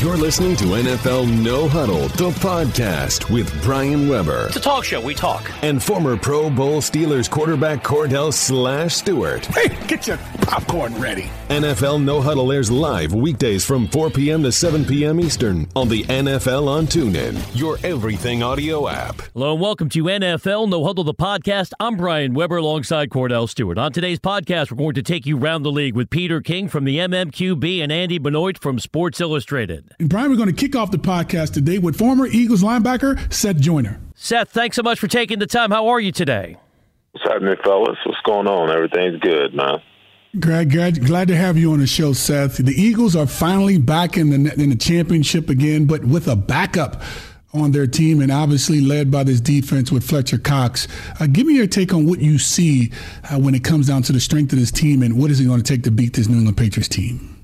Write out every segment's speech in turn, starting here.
You're listening to NFL No Huddle, the podcast with Brian Weber. It's a talk show. We talk. And former Pro Bowl Steelers quarterback Kordell Slash Stewart. Hey, get your popcorn ready. NFL No Huddle airs live weekdays from 4 p.m. to 7 p.m. Eastern on the NFL on TuneIn, your everything audio app. Hello and welcome to NFL No Huddle, the podcast. I'm Brian Weber alongside Kordell Stewart. On today's podcast, we're going to take you around the league with Peter King from the MMQB and Andy Benoit from Sports Illustrated. And Brian, we're going to kick off the podcast today with former Eagles linebacker Seth Joyner. Seth, thanks so much for taking the time. How are you today? What's happening, fellas? What's going on? Everything's good, man. Glad, glad, glad to have you on the show, Seth. The Eagles are finally back in the in the championship again, but with a backup on their team, and obviously led by this defense with Fletcher Cox. Uh, give me your take on what you see uh, when it comes down to the strength of this team, and what is it going to take to beat this New England Patriots team?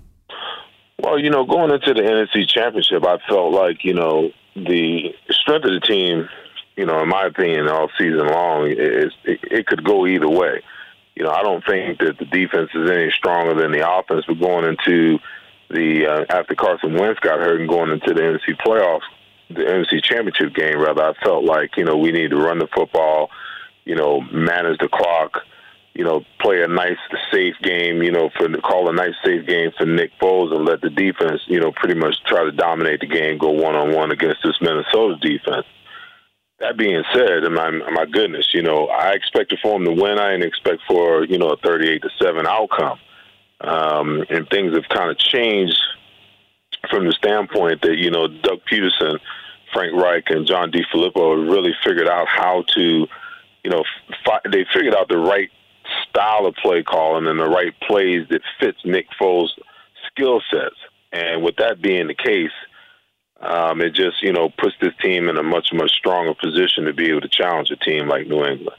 Well, you know, going into the NFC Championship, I felt like you know the strength of the team. You know, in my opinion, all season long, is it, it could go either way. You know, I don't think that the defense is any stronger than the offense. But going into the uh, after Carson Wentz got hurt and going into the NFC playoffs, the NFC Championship game, rather, I felt like you know we need to run the football, you know, manage the clock you know, play a nice, safe game, you know, for call a nice, safe game for Nick Foles and let the defense, you know, pretty much try to dominate the game, go one on one against this Minnesota defense. That being said, my my goodness, you know, I expected for him to win. I didn't expect for you know a thirty-eight to seven outcome, um, and things have kind of changed from the standpoint that you know Doug Pederson, Frank Reich, and John DeFilippo really figured out how to, you know, fi- they figured out the right style of play calling and the right plays that fits Nick Foles' skill sets. And with that being the case, um, it just you know puts this team in a much much stronger position to be able to challenge a team like New England.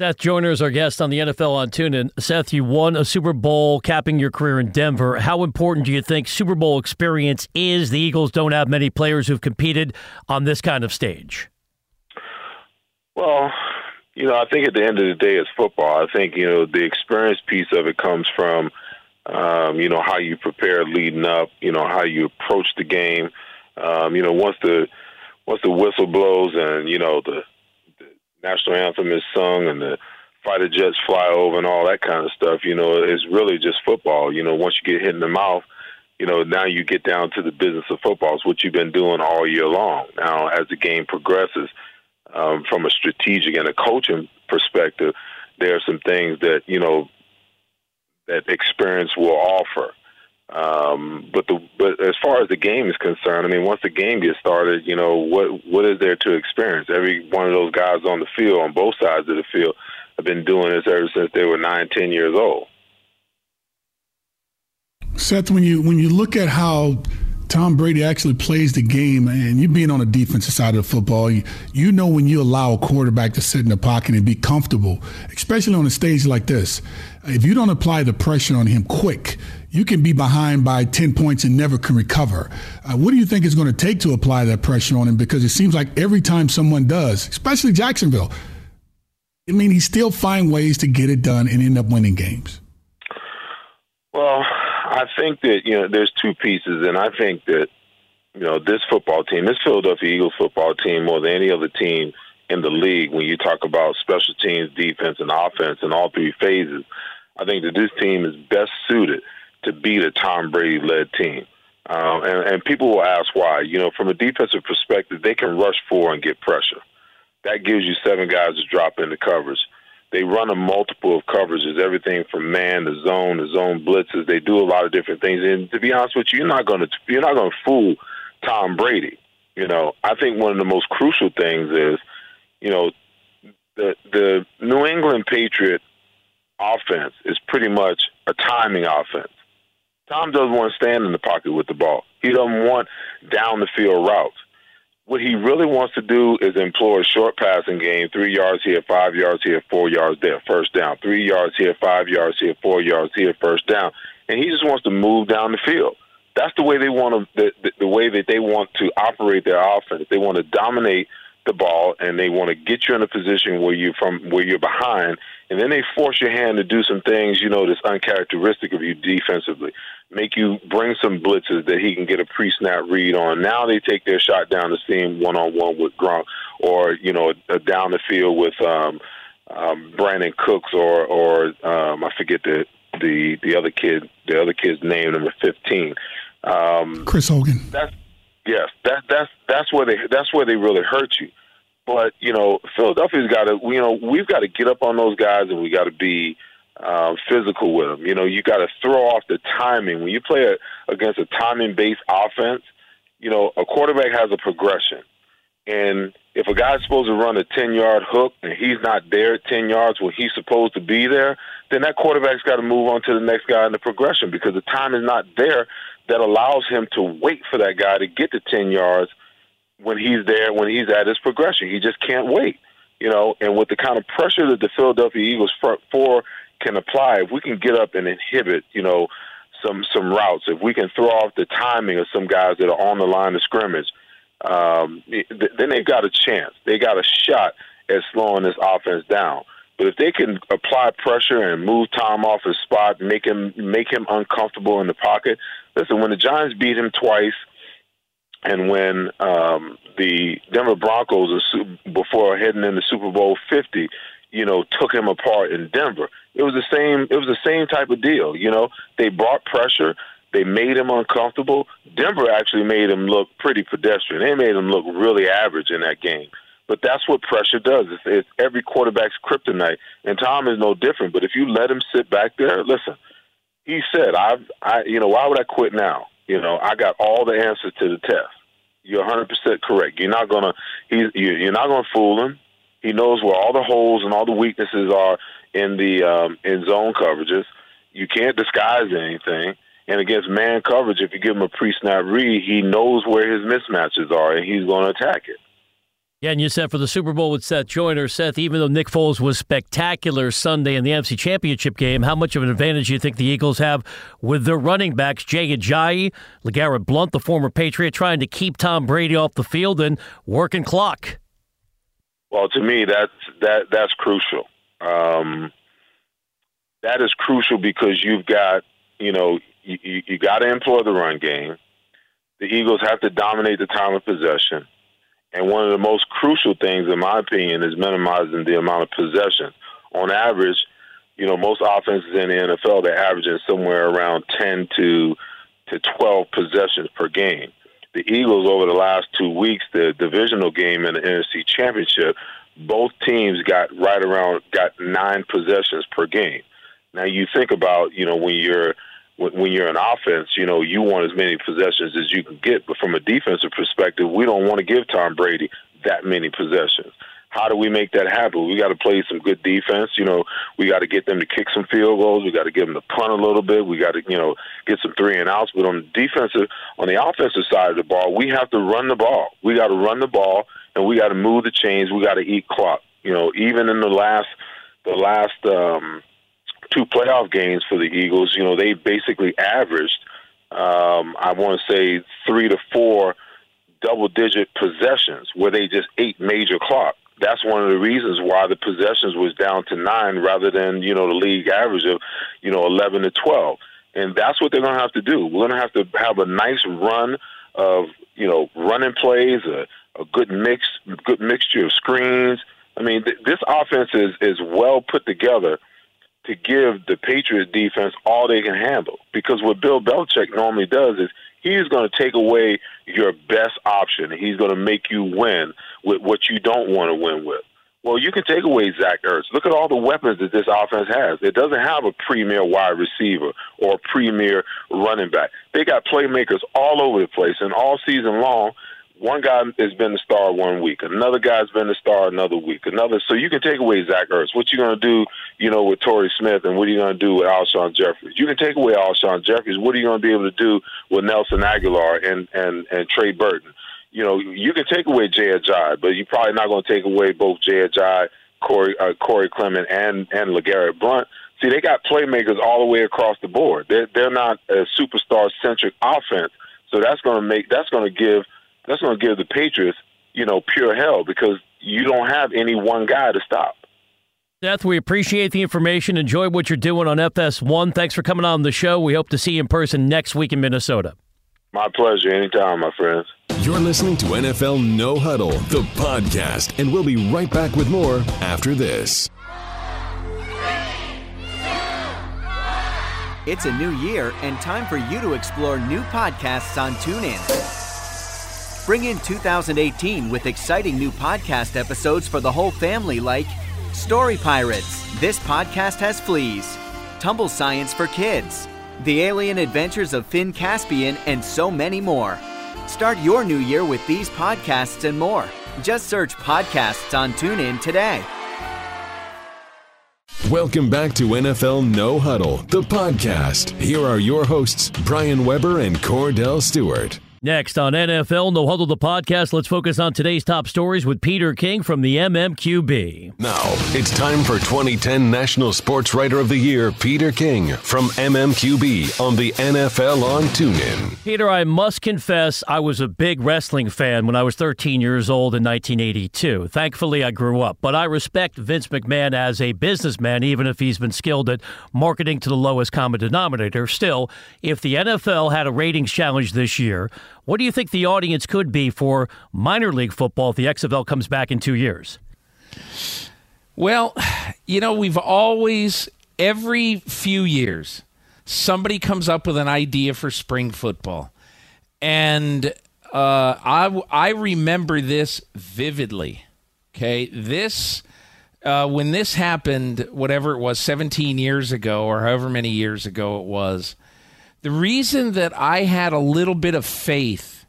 Seth Joyner is our guest on the NFL on TuneIn. Seth, you won a Super Bowl, capping your career in Denver. How important do you think Super Bowl experience is? The Eagles don't have many players who've competed on this kind of stage. Well, you know, I think at the end of the day, it's football. I think you know the experience piece of it comes from, um, you know, how you prepare leading up. You know, how you approach the game. Um, you know, once the once the whistle blows and you know the, the national anthem is sung and the fighter jets fly over and all that kind of stuff. You know, it's really just football. You know, once you get hit in the mouth, you know, now you get down to the business of football. It's what you've been doing all year long. Now, as the game progresses um, from a strategic and a coaching perspective, there are some things that you know that experience will offer. Um, but the but as far as the game is concerned, I mean, once the game gets started, you know what what is there to experience? Every one of those guys on the field, on both sides of the field, have been doing this ever since they were nine, ten years old. Seth, when you when you look at how Tom Brady actually plays the game, and you being on the defensive side of the football, you, you, know when you allow a quarterback to sit in the pocket and be comfortable, especially on a stage like this. If you don't apply the pressure on him quick, you can be behind by 10 points and never can recover. Uh, what do you think is going to take to apply that pressure on him? Because it seems like every time someone does, especially Jacksonville, I mean, he still find ways to get it done and end up winning games. Well, I think that you know there's two pieces, and I think that you know this football team, this Philadelphia Eagles football team, more than any other team in the league, when you talk about special teams, defense, and offense in all three phases, I think that this team is best suited to beat a Tom Brady-led team. Um, and, and people will ask why. You know, from a defensive perspective, they can rush four and get pressure. That gives you seven guys to drop into coverage. They run a multiple of coverages, everything from man to zone to zone blitzes. They do a lot of different things. And to be honest with you, you're not going to you're not going to fool Tom Brady. You know, I think one of the most crucial things is, you know, the the New England Patriot offense is pretty much a timing offense. Tom doesn't want to stand in the pocket with the ball. He doesn't want down the field routes. What he really wants to do is employ a short passing game, three yards here, five yards here, four yards there, first down. Three yards here, five yards here, four yards here, first down. And he just wants to move down the field. That's the way they want to, the, the, the way that they want to operate their offense. They want to dominate the ball and they want to get you in a position where you from where you're behind and then they force your hand to do some things you know that's uncharacteristic of you defensively make you bring some blitzes that he can get a pre-snap read on. Now they take their shot down the seam one-on-one with Gronk, or you know, a, down the field with um, um, Brandin Cooks, or or um, I forget the the the other kid, the other kid's name, number fifteen. Um, Chris Hogan. That's yes, that that's that's where they that's where they really hurt you. But you know, Philadelphia's got to you know we've got to get up on those guys, and we got to be uh, physical with them. You know, you got to throw off the timing when you play a, against a timing-based offense. You know, a quarterback has a progression, and if a guy's supposed to run a ten-yard hook and he's not there at ten yards when he's supposed to be there, then that quarterback's got to move on to the next guy in the progression because the time is not there that allows him to wait for that guy to get to ten yards when he's there when he's at his progression. He just can't wait. You know, and with the kind of pressure that the Philadelphia Eagles front four can apply, if we can get up and inhibit, you know, some some routes, if we can throw off the timing of some guys that are on the line of scrimmage, um, then they've got a chance. They got a shot at slowing this offense down. But if they can apply pressure and move Tom off his spot, make him make him uncomfortable in the pocket. Listen, when the Giants beat him twice, and when um, the Denver Broncos before heading into Super Bowl Fifty, you know, took him apart in Denver. It was the same. It was the same type of deal. You know, they brought pressure. They made him uncomfortable. Denver actually made him look pretty pedestrian. They made him look really average in that game. But that's what pressure does. It's, it's every quarterback's kryptonite, and Tom is no different. But if you let him sit back there, listen, he said, "I've, I, you know, why would I quit now? You know, I got all the answers to the test. You're 100 percent correct. You're not gonna, he's, you're not gonna fool him. He knows where all the holes and all the weaknesses are in the um, in zone coverages. You can't disguise anything. And against man coverage, if you give him a pre-snap read, he knows where his mismatches are, and he's going to attack it. Yeah, and you said for the Super Bowl with Seth Joyner, Seth, even though Nick Foles was spectacular Sunday in the NFC Championship game, how much of an advantage do you think the Eagles have with their running backs, Jay Ajayi, LeGarrette Blunt, the former Patriot, trying to keep Tom Brady off the field and working clock? Well, to me, that's that that's crucial. Um, that is crucial because you've got, you know, you, you, got to employ the run game. The Eagles have to dominate the time of possession. And one of the most crucial things, in my opinion, is minimizing the amount of possession. On average, you know, most offenses in the NFL, they're averaging somewhere around 10 to, to 12 possessions per game the Eagles over the last two weeks, the divisional game in the NFC Championship, both teams got right around got nine possessions per game. Now you think about you know when you're when you're an offense, you know you want as many possessions as you can get, but from a defensive perspective, we don't want to give Tom Brady that many possessions. How do we make that happen? We got to play some good defense. You know, we got to get them to kick some field goals. We got to get them to punt a little bit. We got to, you know, get some three and outs. But on the defensive, on the offensive side of the ball, we have to run the ball. We got to run the ball, and we got to move the chains. We got to eat clock. You know, even in the last, the last um, two playoff games for the Eagles, you know, they basically averaged, um, I want to say, three to four double-digit possessions where they just ate major clock that's one of the reasons why the possessions was down to nine rather than you know the league average of you know eleven to twelve. And that's what they're going to have to do. We're going to have to have a nice run of you know running plays, a, a good mix, good mixture of screens. I mean, th- this offense is is well put together to give the Patriots defense all they can handle. Because what Bill Belichick normally does is he's going to take away your best option. He's going to make you win with what you don't want to win with. Well, you can take away Zach Ertz. Look at all the weapons that this offense has. It doesn't have a premier wide receiver or a premier running back. They got playmakers all over the place, and all season long, one guy has been the star one week, another guy's been the star another week, another. So you can take away Zach Ertz. What you going to do, you know, with Torrey Smith, and what are you going to do with Alshon Jeffries? You can take away Alshon Jeffries. What are you going to be able to do with Nelson Agholor and and and Trey Burton? You know, you can take away Jay Ajayi, but you're probably not going to take away both Jay Ajayi, Corey uh, Corey Clement, and and LeGarrette Blunt. See, they got playmakers all the way across the board. They're they're not a superstar centric offense, so that's to make that's going to give that's going to give the Patriots, you know, pure hell because you don't have any one guy to stop. Seth, we appreciate the information. Enjoy what you're doing on FS1. Thanks for coming on the show. We hope to see you in person next week in Minnesota. My pleasure. Anytime, my friends. You're listening to NFL No Huddle, the podcast, and we'll be right back with more after this. It's a new year and time for you to explore new podcasts on TuneIn. Bring in 2018 with exciting new podcast episodes for the whole family like Story Pirates. This podcast has fleas. Tumble Science for Kids. The Alien Adventures of Finn Caspian, and so many more. Start your new year with these podcasts and more. Just search podcasts on TuneIn today. Welcome back to NFL No Huddle, the podcast. Here are your hosts, Brian Weber and Kordell Stewart. Next on NFL No Huddle the podcast, let's focus on today's top stories with Peter King from the MMQB. Now, it's time for 2010 National Sports Writer of the Year, Peter King from MMQB on the NFL on TuneIn. Peter, I must confess I was a big wrestling fan when I was 13 years old in 1982. Thankfully, I grew up, but I respect Vince McMahon as a businessman, even if he's been skilled at marketing to the lowest common denominator. Still, if the NFL had a ratings challenge this year, what do you think the audience could be for minor league football if the XFL comes back in two years? Well, you know, we've always, every few years, somebody comes up with an idea for spring football. And uh, I, I remember this vividly. Okay. This, uh, when this happened, whatever it was, 17 years ago or however many years ago it was, the reason that I had a little bit of faith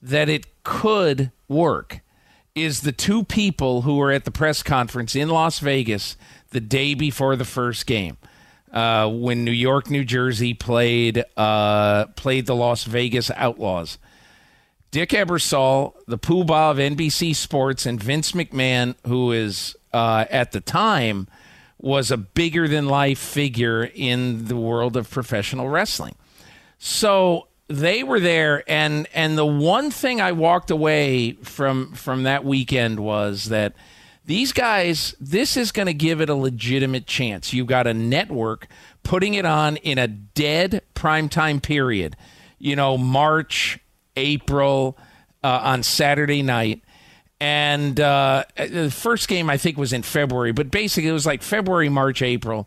that it could work is the two people who were at the press conference in Las Vegas the day before the first game. Uh, when New York, New Jersey played uh, played the Las Vegas Outlaws. Dick Ebersol, the poobah of NBC Sports, and Vince McMahon, who is uh, at the time was a bigger than life figure in the world of professional wrestling. So they were there and and the one thing I walked away from from that weekend was that these guys this is going to give it a legitimate chance. You've got a network putting it on in a dead primetime period. You know, March, April uh, on Saturday night. And uh, the first game I think was in February, but basically it was like February, March, April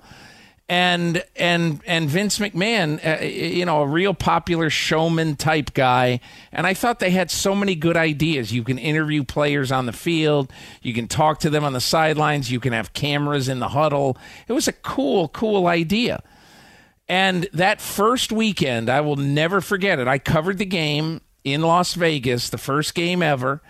and and and Vince McMahon, uh, you know, a real popular showman type guy. And I thought they had so many good ideas. You can interview players on the field, you can talk to them on the sidelines, you can have cameras in the huddle. It was a cool, cool idea. And that first weekend, I will never forget it. I covered the game in Las Vegas, the first game ever.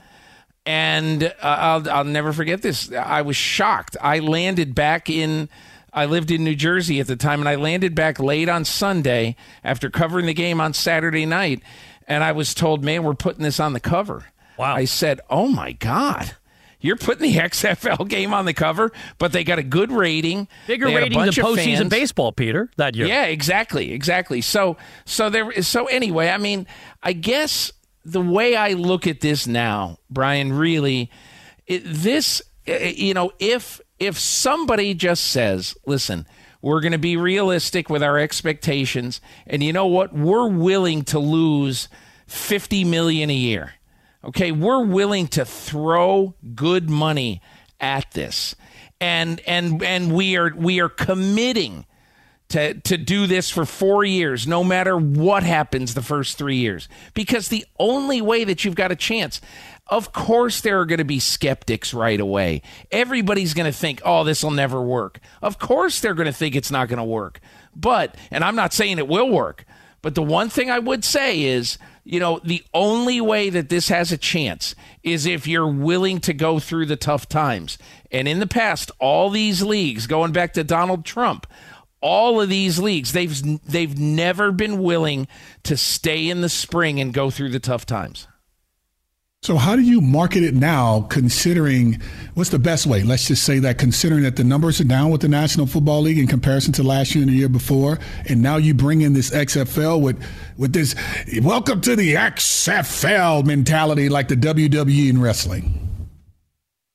And uh, I'll, I'll never forget this. I was shocked. I landed back in I lived in New Jersey at the time, and I landed back late on Sunday after covering the game on Saturday night. And I was told, man, we're putting this on the cover. Wow. I said, oh my God. You're putting the XFL game on the cover, but they got a good rating. Bigger rating than postseason baseball, Peter, that year. Yeah, exactly, exactly. So, so there. So anyway, I mean, I guess the way I look at this now, Brian, really, it, this, eh, eh, you know, if if somebody just says, listen, we're going to be realistic with our expectations, and you know what? We're willing to lose 50 million a year. Okay, we're willing to throw good money at this. And and and we are we are committing to to do this for 4 years no matter what happens the first 3 years because the only way that you've got a chance of course, there are going to be skeptics right away. Everybody's going to think, oh, this will never work. Of course, they're going to think it's not going to work. But, and I'm not saying it will work, but the one thing I would say is, you know, the only way that this has a chance is if you're willing to go through the tough times. And in the past, all these leagues, going back to Donald Trump, all of these leagues, they've they've never been willing to stay in the spring and go through the tough times. So, how do you market it now, considering what's the best way? Let's just say that considering that the numbers are down with the National Football League in comparison to last year and the year before, and now you bring in this XFL with, with this welcome to the XFL mentality like the WWE in wrestling.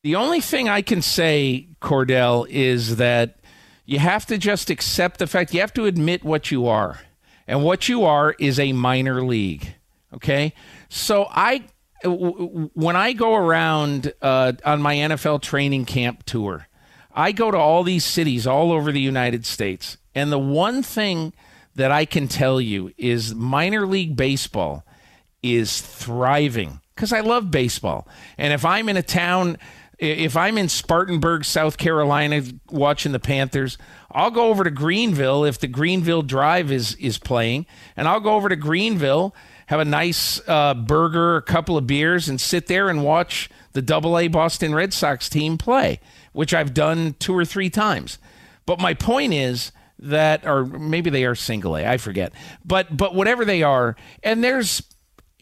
The only thing I can say, Kordell, is that you have to just accept the fact you have to admit what you are. And what you are is a minor league. Okay? So I when I go around uh, on my NFL training camp tour, I go to all these cities all over the United States. And the one thing that I can tell you is minor league baseball is thriving because I love baseball. And if I'm in a town if I'm in Spartanburg, South Carolina, watching the Panthers, I'll go over to Greenville if the Greenville Drive is is playing, and I'll go over to Greenville, have a nice uh, burger, a couple of beers, and sit there and watch the Double A Boston Red Sox team play, which I've done two or three times. But my point is that, or maybe they are single A, I forget. But but whatever they are, and there's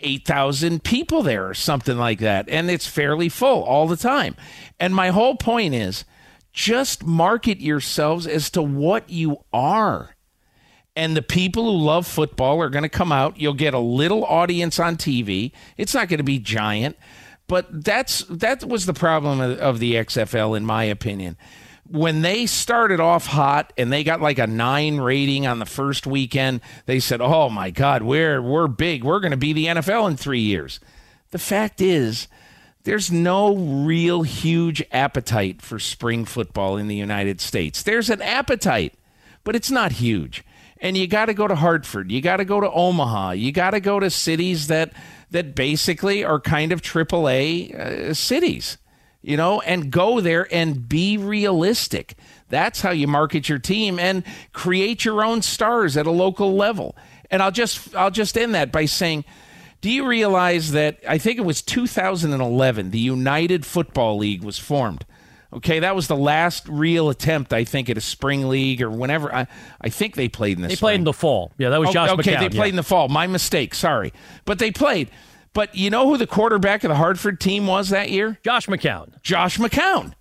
8,000 people there or something like that. And it's fairly full all the time. And my whole point is just market yourselves as to what you are. And the people who love football are going to come out. You'll get a little audience on TV. It's not going to be giant, but that's that was the problem of, of the XFL, in my opinion when they started off hot and they got like a nine rating on the first weekend, they said, "Oh my God, we're we're big. We're going to be the NFL in three years." The fact is, there's no real huge appetite for spring football in the United States. There's an appetite, but it's not huge. And you got to go to Hartford. You got to go to Omaha. You got to go to cities that that basically are kind of AAA uh, cities you know, and go there and be realistic. That's how you market your team and create your own stars at a local level. And I'll just I'll just end that by saying do you realize that I think it was 2011 the United Football League was formed. Okay, that was the last real attempt, I think, at a spring league or whenever. I, I think they played in the. They spring. played in the fall. Yeah, that was Josh. Okay, McCown, they played yeah. in the fall. My mistake. Sorry, but they played. But you know who the quarterback of the Hartford team was that year? Josh McCown. Josh McCown.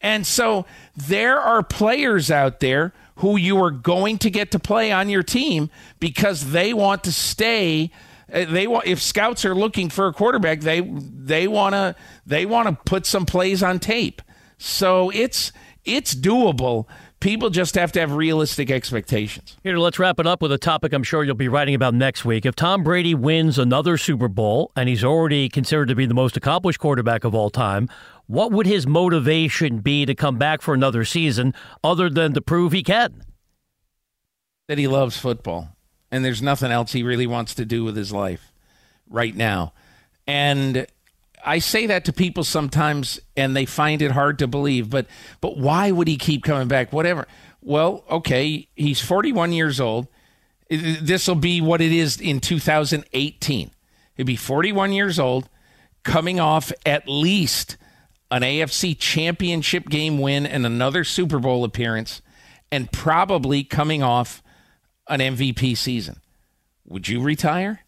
And so there are players out there who you are going to get to play on your team because they want to stay uh, they want if scouts are looking for a quarterback they they want to they want to put some plays on tape so it's it's doable People just have to have realistic expectations. Here, let's wrap it up with a topic I'm sure you'll be writing about next week. If Tom Brady wins another Super Bowl and he's already considered to be the most accomplished quarterback of all time, what would his motivation be to come back for another season other than to prove he can? That he loves football and there's nothing else he really wants to do with his life right now. And I say that to people sometimes and they find it hard to believe, but but why would he keep coming back? Whatever. Well, okay, he's 41 years old. This will be what it is in 2018. He'll be 41 years old, coming off at least an AFC championship game win and another Super Bowl appearance, and probably coming off an MVP season. Would you retire?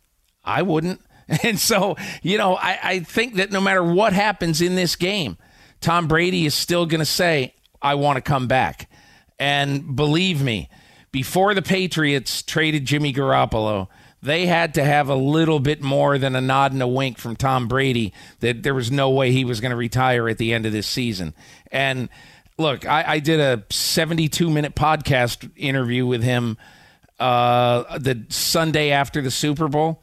I wouldn't. And so, you know, I, I think that no matter what happens in this game, Tom Brady is still going to say, I want to come back. And believe me, before the Patriots traded Jimmy Garoppolo, they had to have a little bit more than a nod and a wink from Tom Brady that there was no way he was going to retire at the end of this season. And look, I, I did a 72 minute podcast interview with him uh, the Sunday after the Super Bowl.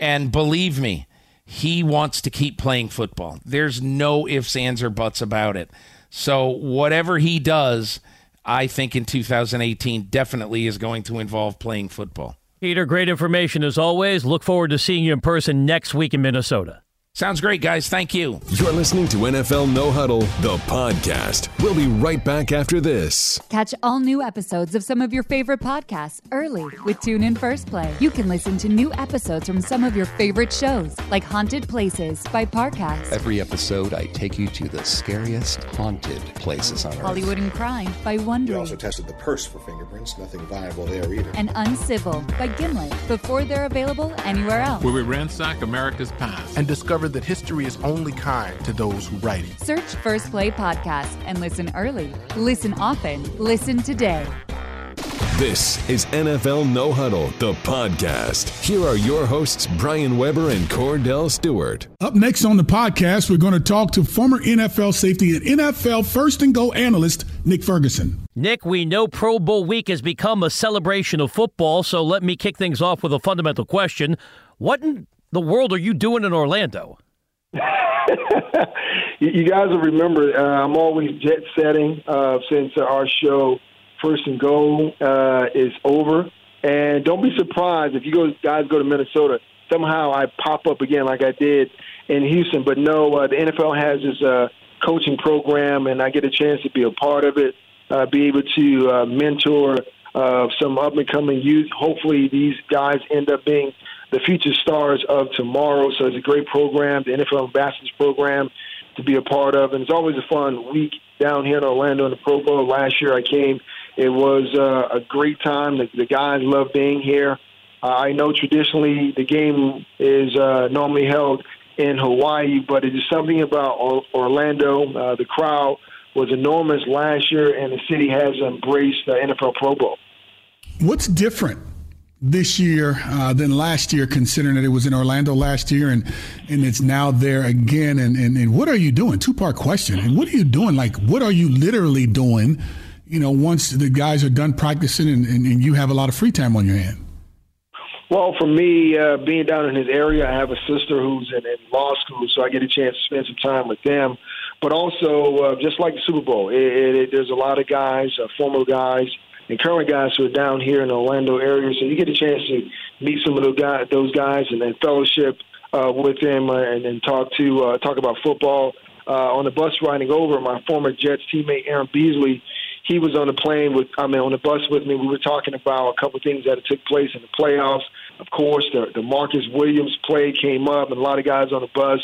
And believe me, he wants to keep playing football. There's no ifs, ands, or buts about it. So whatever he does, I think in 2018 definitely is going to involve playing football. Peter, great information as always. Look forward to seeing you in person next week in Minnesota. Sounds great, guys. Thank you. You're listening to NFL No Huddle, the podcast. We'll be right back after this. Catch all new episodes of some of your favorite podcasts early with TuneIn First Play. You can listen to new episodes from some of your favorite shows, like Haunted Places by Parcast. Every episode, I take you to the scariest haunted places on earth. Hollywood and Crime by Wondery. We also tested the purse for fingerprints. Nothing viable there either. And Uncivil by Gimlet before they're available anywhere else. Where we ransack America's past and discover that history is only kind to those who write it. Search First Play Podcast and listen early. Listen often. Listen today. This is NFL No Huddle, the podcast. Here are your hosts, Brian Weber and Kordell Stewart. Up next on the podcast, we're going to talk to former NFL safety and NFL first and goal analyst, Nick Ferguson. Nick, we know Pro Bowl week has become a celebration of football, so let me kick things off with a fundamental question. What in the world are you doing in Orlando? you guys will remember, uh, I'm always jet setting uh, since our show first and goal uh, is over. And don't be surprised if you go, guys go to Minnesota. Somehow I pop up again like I did in Houston. But no, uh, the NFL has this uh, coaching program, and I get a chance to be a part of it, uh, be able to mentor some up and coming youth. Hopefully, these guys end up being the future stars of tomorrow. So it's a great program, the NFL Ambassadors Program, to be a part of. And it's always a fun week down here in Orlando in the Pro Bowl. Last year I came it was uh, a great time. The, the guys love being here. Uh, I know traditionally the game is uh, normally held in Hawaii, but it is something about Orlando. Uh, the crowd was enormous last year, and the city has embraced the NFL Pro Bowl. What's different this year uh, than last year, considering that it was in Orlando last year and and it's now there again? And, and, and what are you doing? Two part question. And what are you doing? Like, what are you literally doing? you know, once the guys are done practicing and, and, and you have a lot of free time on your hand? Well, for me, uh, being down in his area, I have a sister who's in, in law school, so I get a chance to spend some time with them. But also, uh, just like the Super Bowl, it, it, it, there's a lot of guys, uh, former guys, and current guys who are down here in the Orlando area. So you get a chance to meet some of those guys, those guys and then fellowship uh, with them uh, and, and talk to uh, talk about football. Uh, on the bus riding over, my former Jets teammate Aaron Beasley he was on the plane with, I mean, on the bus with me. We were talking about a couple things that took place in the playoffs. Of course, the, the Marcus Williams play came up, and a lot of guys on the bus,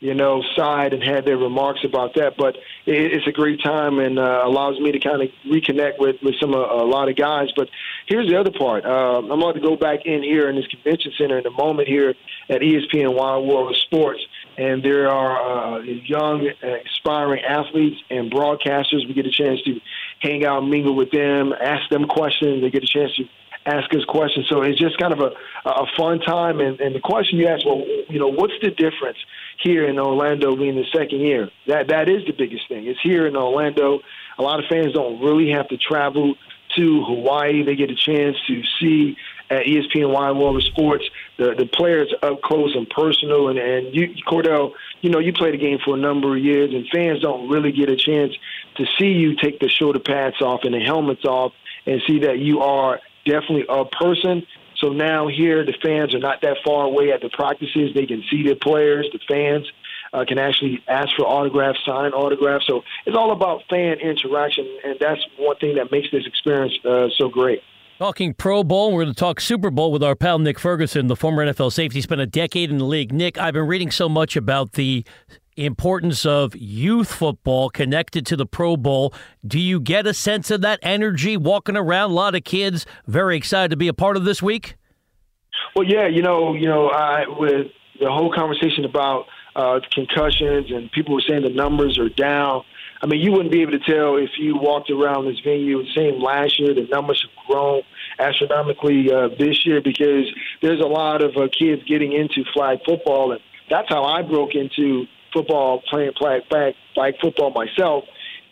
you know, sighed and had their remarks about that. But it, it's a great time and uh, allows me to kind of reconnect with with some uh, a lot of guys. But here's the other part. Uh, I'm about to go back in here in this convention center in a moment here at ESPN Wide World of Sports and there are uh, young, aspiring athletes and broadcasters. We get a chance to hang out, mingle with them, ask them questions. They get a chance to ask us questions. So it's just kind of a, a fun time. And, and the question you asked, well, you know, what's the difference here in Orlando being the second year? That that is the biggest thing. It's here in Orlando. A lot of fans don't really have to travel to Hawaii. They get a chance to see uh, at ESPN Wide World of Sports, the the players up close and personal. And and you, Kordell, you know, you played the game for a number of years, and fans don't really get a chance to see you take the shoulder pads off and the helmets off and see that you are definitely a person. So now here, the fans are not that far away at the practices. They can see their players, the fans. Uh, can actually ask for autographs, sign autographs. So it's all about fan interaction, and that's one thing that makes this experience uh, so great. Talking Pro Bowl, we're going to talk Super Bowl with our pal Nick Ferguson, the former NFL safety. Spent a decade in the league. Nick, I've been reading so much about the importance of youth football connected to the Pro Bowl. Do you get a sense of that energy walking around? A lot of kids very excited to be a part of this week. Well, yeah, you know, you know, I, with the whole conversation about uh, concussions and people were saying the numbers are down. I mean, you wouldn't be able to tell if you walked around this venue. Same last year, the numbers have grown astronomically uh, this year because there's a lot of uh, kids getting into flag football, and that's how I broke into football, playing flag flag, flag football myself.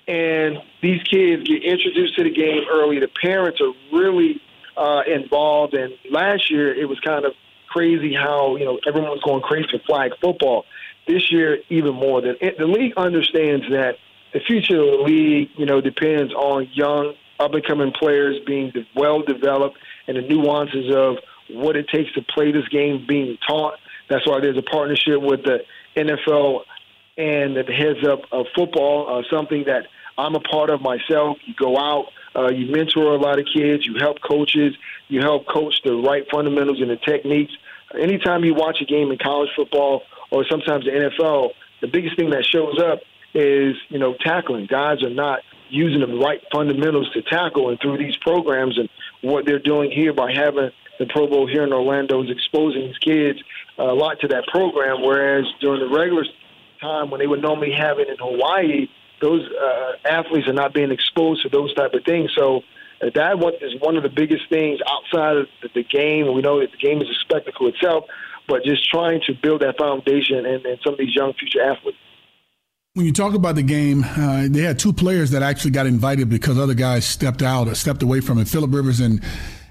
And these kids get introduced to the game early. The parents are really uh, involved, and last year it was kind of crazy how you know everyone was going crazy for flag football. This year, even more. The, the league understands that the future of the league, you know, depends on young, up and coming players being well developed and the nuances of what it takes to play this game being taught. That's why there's a partnership with the NFL and the heads up of football, uh, something that I'm a part of myself. You go out, uh, you mentor a lot of kids, you help coaches, you help coach the right fundamentals and the techniques. Anytime you watch a game in college football or sometimes the NFL, the biggest thing that shows up is, you know, tackling. Guys are not using the right fundamentals to tackle, and through these programs and what they're doing here by having the Pro Bowl here in Orlando is exposing these kids a lot to that program. Whereas during the regular time when they would normally have it in Hawaii, those uh, athletes are not being exposed to those type of things. So that one is one of the biggest things outside of the game. We know that the game is a spectacle itself, but just trying to build that foundation and, and some of these young future athletes. When you talk about the game, uh, they had two players that actually got invited because other guys stepped out or stepped away from it. Philip Rivers and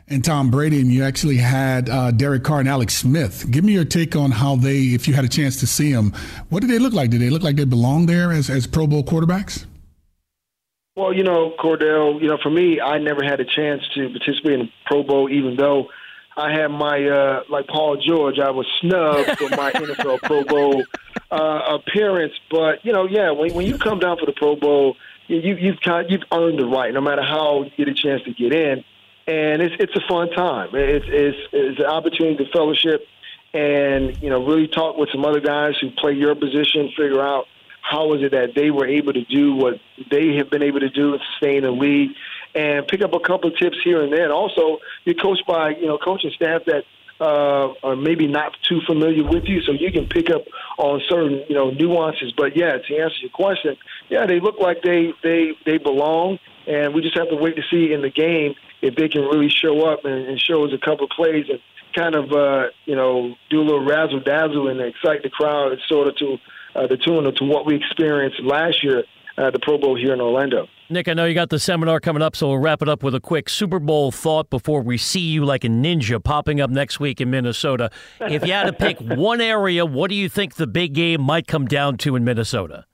and Tom Brady, and you actually had uh, Derek Carr and Alex Smith. Give me your take on how they, if you had a chance to see them, what did they look like? Did they look like they belonged there as, as Pro Bowl quarterbacks? Well, you know, Kordell, you know, for me, I never had a chance to participate in Pro Bowl, even though I had my, uh, like Paul George, I was snubbed for my NFL Pro Bowl uh, appearance. But, you know, yeah, when, when you come down for the Pro Bowl, you, you've, kind you've earned the right, no matter how you get a chance to get in and it's it's a fun time. It's it's, it's an opportunity to fellowship and you know really talk with some other guys who play your position, figure out how is it that they were able to do what they have been able to do and stay in the league, and pick up a couple of tips here and there. And also, you're coached by you know coaching staff that uh, are maybe not too familiar with you, so you can pick up on certain you know nuances. But yeah, to answer your question, yeah, they look like they they they belong, and we just have to wait to see in the game if they can really show up and, and show us a couple of plays and kind of uh, you know do a little razzle dazzle and excite the crowd, sort of to uh, the tune of to what we experienced last year at the Pro Bowl here in Orlando. Nick, I know you got the seminar coming up, so we'll wrap it up with a quick Super Bowl thought before we see you like a ninja popping up next week in Minnesota. If you had to pick one area, what do you think the big game might come down to in Minnesota?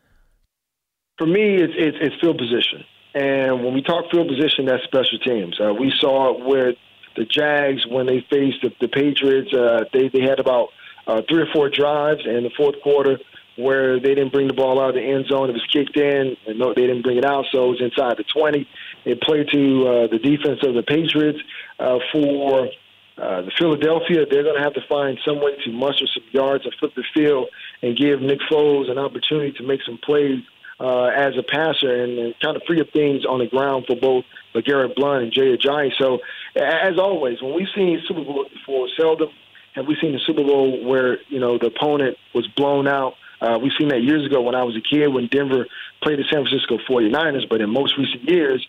For me, it's, it's, it's field position. And when we talk field position, that's special teams. Uh, we saw where the Jags, when they faced the, the Patriots, uh, they, they had about uh, three or four drives in the fourth quarter where they didn't bring the ball out of the end zone. It was kicked in, and no, they didn't bring it out, so it was inside the 20. It played to uh, the defense of the Patriots. Uh, for uh, the Philadelphia, they're going to have to find some way to muster some yards and flip the field and give Nick Foles an opportunity to make some plays uh, as a passer and, and kind of free up things on the ground for both LeGarrette Blunt and Jay Ajayi. So, as always, when we've seen Super Bowl before, seldom have we seen the Super Bowl where you know the opponent was blown out. Uh, we've seen that years ago when I was a kid when Denver played the San Francisco 49ers, but in most recent years,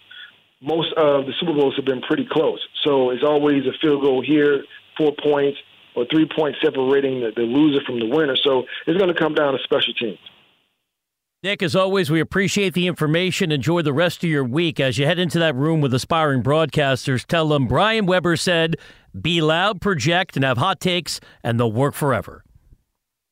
most of the Super Bowls have been pretty close. So it's always a field goal here, four points, or three points separating the, the loser from the winner. So it's going to come down to special teams. Nick, as always, we appreciate the information. Enjoy the rest of your week. As you head into that room with aspiring broadcasters, tell them Brian Weber said, be loud, project, and have hot takes, and they'll work forever.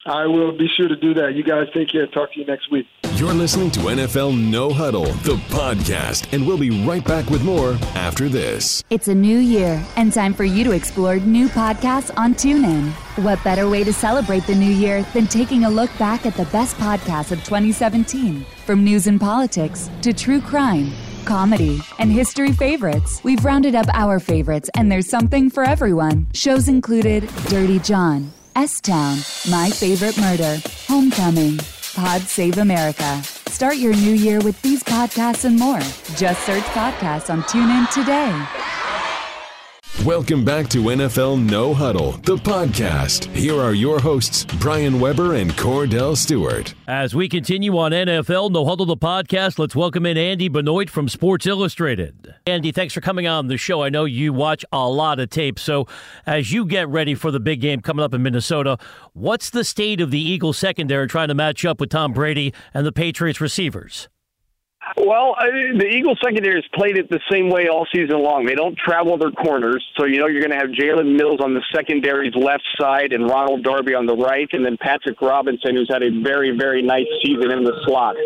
I will be sure to do that. You guys take care. Talk to you next week. You're listening to NFL No Huddle, the podcast, and we'll be right back with more after this. It's a new year and time for you to explore new podcasts on TuneIn. What better way to celebrate the new year than taking a look back at the best podcasts of 2017? From news and politics to true crime, comedy, and history favorites, we've rounded up our favorites, and there's something for everyone. Shows included Dirty John, S Town, My Favorite Murder, Homecoming, Pod Save America. Start your new year with these podcasts and more. Just search podcasts on TuneIn today. Welcome back to NFL No Huddle, the podcast. Here are your hosts, Brian Weber and Kordell Stewart. As we continue on NFL No Huddle, the podcast, let's welcome in Andy Benoit from Sports Illustrated. Andy, thanks for coming on the show. I know you watch a lot of tape. So, as you get ready for the big game coming up in Minnesota, what's the state of the Eagles secondary trying to match up with Tom Brady and the Patriots receivers? Well, the Eagles secondary has played it the same way all season long. They don't travel their corners, so you know you're going to have Jalen Mills on the secondary's left side and Ronald Darby on the right, and then Patrick Robinson, who's had a very, very nice season in the slot.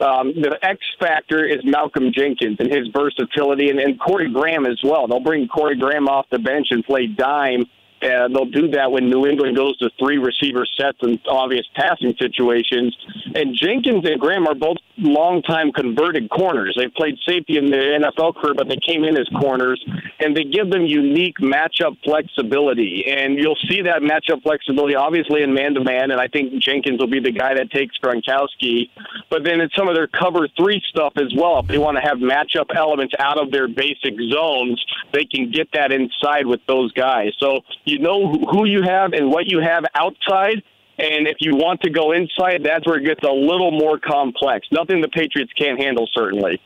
Um, the X factor is Malcolm Jenkins and his versatility, and, and Corey Graham as well. They'll bring Corey Graham off the bench and play dime and they'll do that when New England goes to three receiver sets and obvious passing situations. And Jenkins and Graham are both longtime converted corners. They played safety in their NFL career, but they came in as corners, and they give them unique matchup flexibility. And you'll see that matchup flexibility obviously in man to man, and I think Jenkins will be the guy that takes Gronkowski. But then it's some of their cover three stuff as well. If they want to have matchup elements out of their basic zones, they can get that inside with those guys. So you know who you have and what you have outside. And if you want to go inside, that's where it gets a little more complex. Nothing the Patriots can't handle, certainly.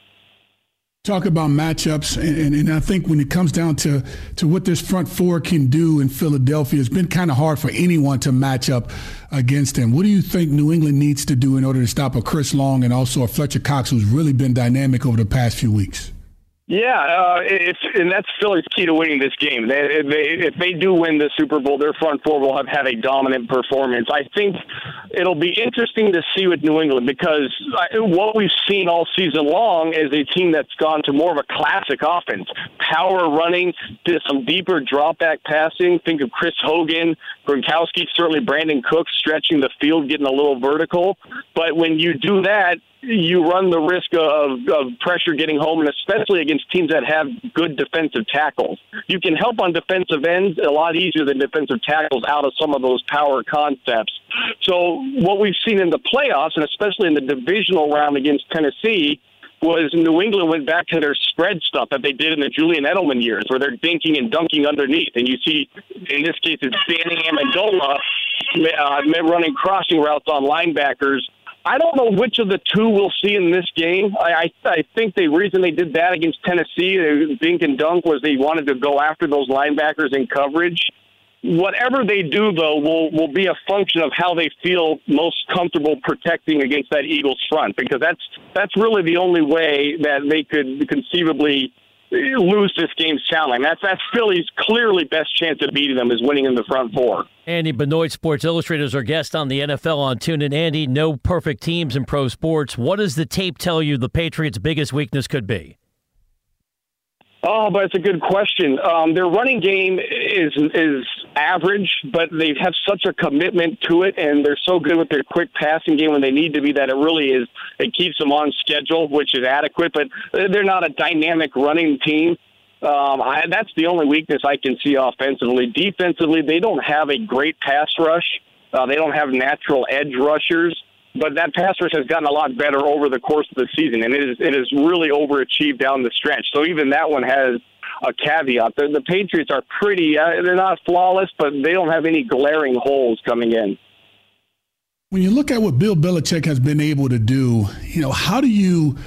talk about matchups, and, and, I think when it comes down to, to what this front four can do in Philadelphia, it's been kind of hard for anyone to match up against them. What do you think New England needs to do in order to stop a Chris Long and also a Fletcher Cox, who's really been dynamic over the past few weeks? Yeah, uh, it's and that's Philly's key to winning this game. They, they, if they do win the Super Bowl, their front four will have had a dominant performance. I think it'll be interesting to see with New England because what we've seen all season long is a team that's gone to more of a classic offense, power running, did some deeper drop back passing. Think of Chris Hogan, Gronkowski, certainly Brandin Cooks stretching the field, getting a little vertical. But when you do that, you run the risk of, of pressure getting home, and especially against teams that have good defensive tackles. You can help on defensive ends a lot easier than defensive tackles out of some of those power concepts. So, what we've seen in the playoffs, and especially in the divisional round against Tennessee, was New England went back to their spread stuff that they did in the Julian Edelman years, where they're dinking and dunking underneath. And you see, in this case, it's Danny Amendola uh, running crossing routes on linebackers I don't know which of the two we'll see in this game. I, I, I think the reason they did that against Tennessee, uh, dink and dunk, was they wanted to go after those linebackers in coverage. Whatever they do, though, will will be a function of how they feel most comfortable protecting against that Eagles front, because that's that's really the only way that they could conceivably lose this game soundly. That's that's Philly's clearly best chance of beating them is winning in the front four. Andy Benoit, Sports Illustrated, is our guest on the NFL on TuneIn. Andy, no perfect teams in pro sports. What does the tape tell you the Patriots' biggest weakness could be? Oh, but it's a good question. Um, their running game is is average, but they have such a commitment to it, and they're so good with their quick passing game when they need to be that it really is. It keeps them on schedule, which is adequate. But they're not a dynamic running team. Um, I, that's the only weakness I can see offensively. Defensively, they don't have a great pass rush. Uh, they don't have natural edge rushers but that pass rush has gotten a lot better over the course of the season, and it is it is really overachieved down the stretch. So even that one has a caveat. The, the Patriots are pretty; uh, they're not flawless, but they don't have any glaring holes coming in. When you look at what Bill Belichick has been able to do, you know, how do you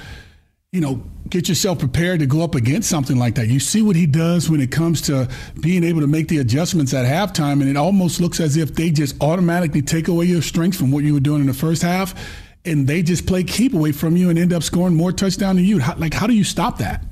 you know, get yourself prepared to go up against something like that. You see what he does when it comes to being able to make the adjustments at halftime, and it almost looks as if they just automatically take away your strengths from what you were doing in the first half, and they just play keep away from you and end up scoring more touchdown than you. How, like, how do you stop that?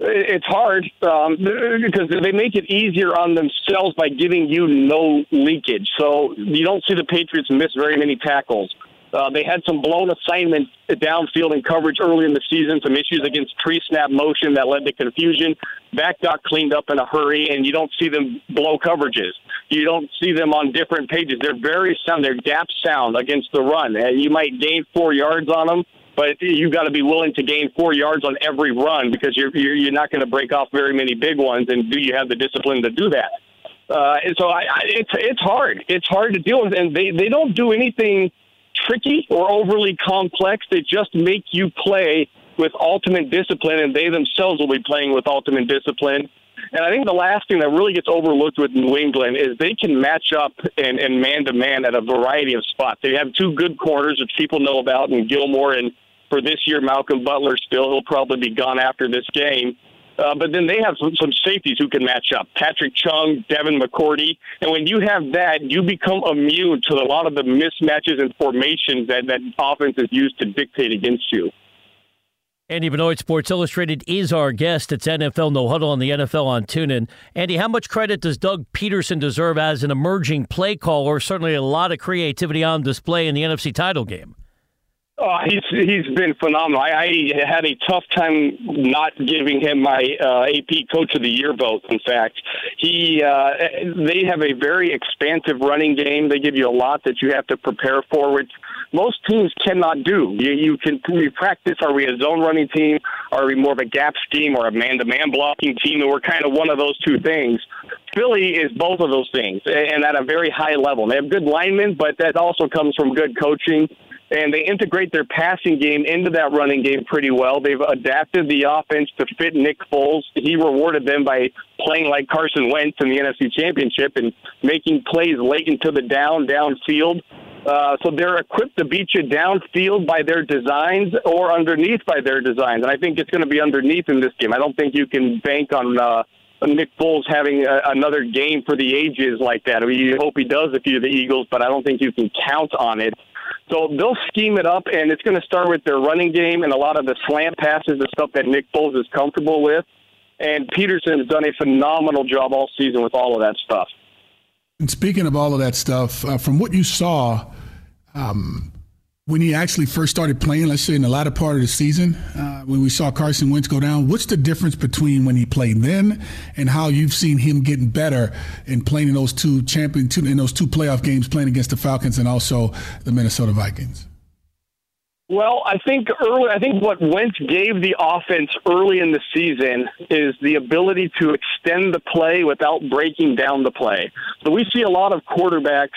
It's hard um, because they make it easier on themselves by giving you no leakage. So you don't see the Patriots miss very many tackles. Uh, they had some blown assignments downfield in coverage early in the season, some issues against pre-snap motion that led to confusion. That got cleaned up in a hurry, and you don't see them blow coverages. You don't see them on different pages. They're very sound. They're gap sound against the run. And you might gain four yards on them, but you've got to be willing to gain four yards on every run because you're you're, you're not going to break off very many big ones. And do you have the discipline to do that? Uh, and so I, I, it's it's hard. It's hard to deal with, and they they don't do anything tricky or overly complex. They just make you play with ultimate discipline, and they themselves will be playing with ultimate discipline. And I think the last thing that really gets overlooked with New England is they can match up and, and man to man at a variety of spots. They have two good corners, which people know about, and Gilmore and for this year, Malcolm Butler still. He'll probably be gone after this game. Uh, but then they have some, some safeties who can match up. Patrick Chung, Devin McCourty. And when you have that, you become immune to a lot of the mismatches and formations that, that offense is used to dictate against you. Andy Benoit, Sports Illustrated, is our guest. It's NFL No Huddle on the NFL on TuneIn. Andy, how much credit does Doug Pederson deserve as an emerging play caller? Certainly a lot of creativity on display in the NFC title game. Oh, he's he's been phenomenal. I, I had a tough time not giving him my uh, AP Coach of the Year vote. In fact, he uh, they have a very expansive running game. They give you a lot that you have to prepare for, which most teams cannot do. You, you can we practice. Are we a zone running team? Are we more of a gap scheme or a man-to-man blocking team? And we're kind of one of those two things. Philly is both of those things, and at a very high level. They have good linemen, but that also comes from good coaching and they integrate their passing game into that running game pretty well. They've adapted the offense to fit Nick Foles. He rewarded them by playing like Carson Wentz in the NFC Championship and making plays late into the down downfield. Uh, so they're equipped to beat you downfield by their designs or underneath by their designs. And I think it's going to be underneath in this game. I don't think you can bank on uh, Nick Foles having a, another game for the ages like that. I mean, you hope he does if you're the Eagles, but I don't think you can count on it. So they'll scheme it up, and it's going to start with their running game and a lot of the slant passes, the stuff that Nick Foles is comfortable with. And Pederson has done a phenomenal job all season with all of that stuff. And speaking of all of that stuff, uh, from what you saw um, when he actually first started playing, let's say in the latter part of the season, uh, when we saw Carson Wentz go down, what's the difference between when he played then and how you've seen him getting better in playing in those two champion two, in those two playoff games, playing against the Falcons and also the Minnesota Vikings? Well, I think early. I think what Wentz gave the offense early in the season is the ability to extend the play without breaking down the play. So we see a lot of quarterbacks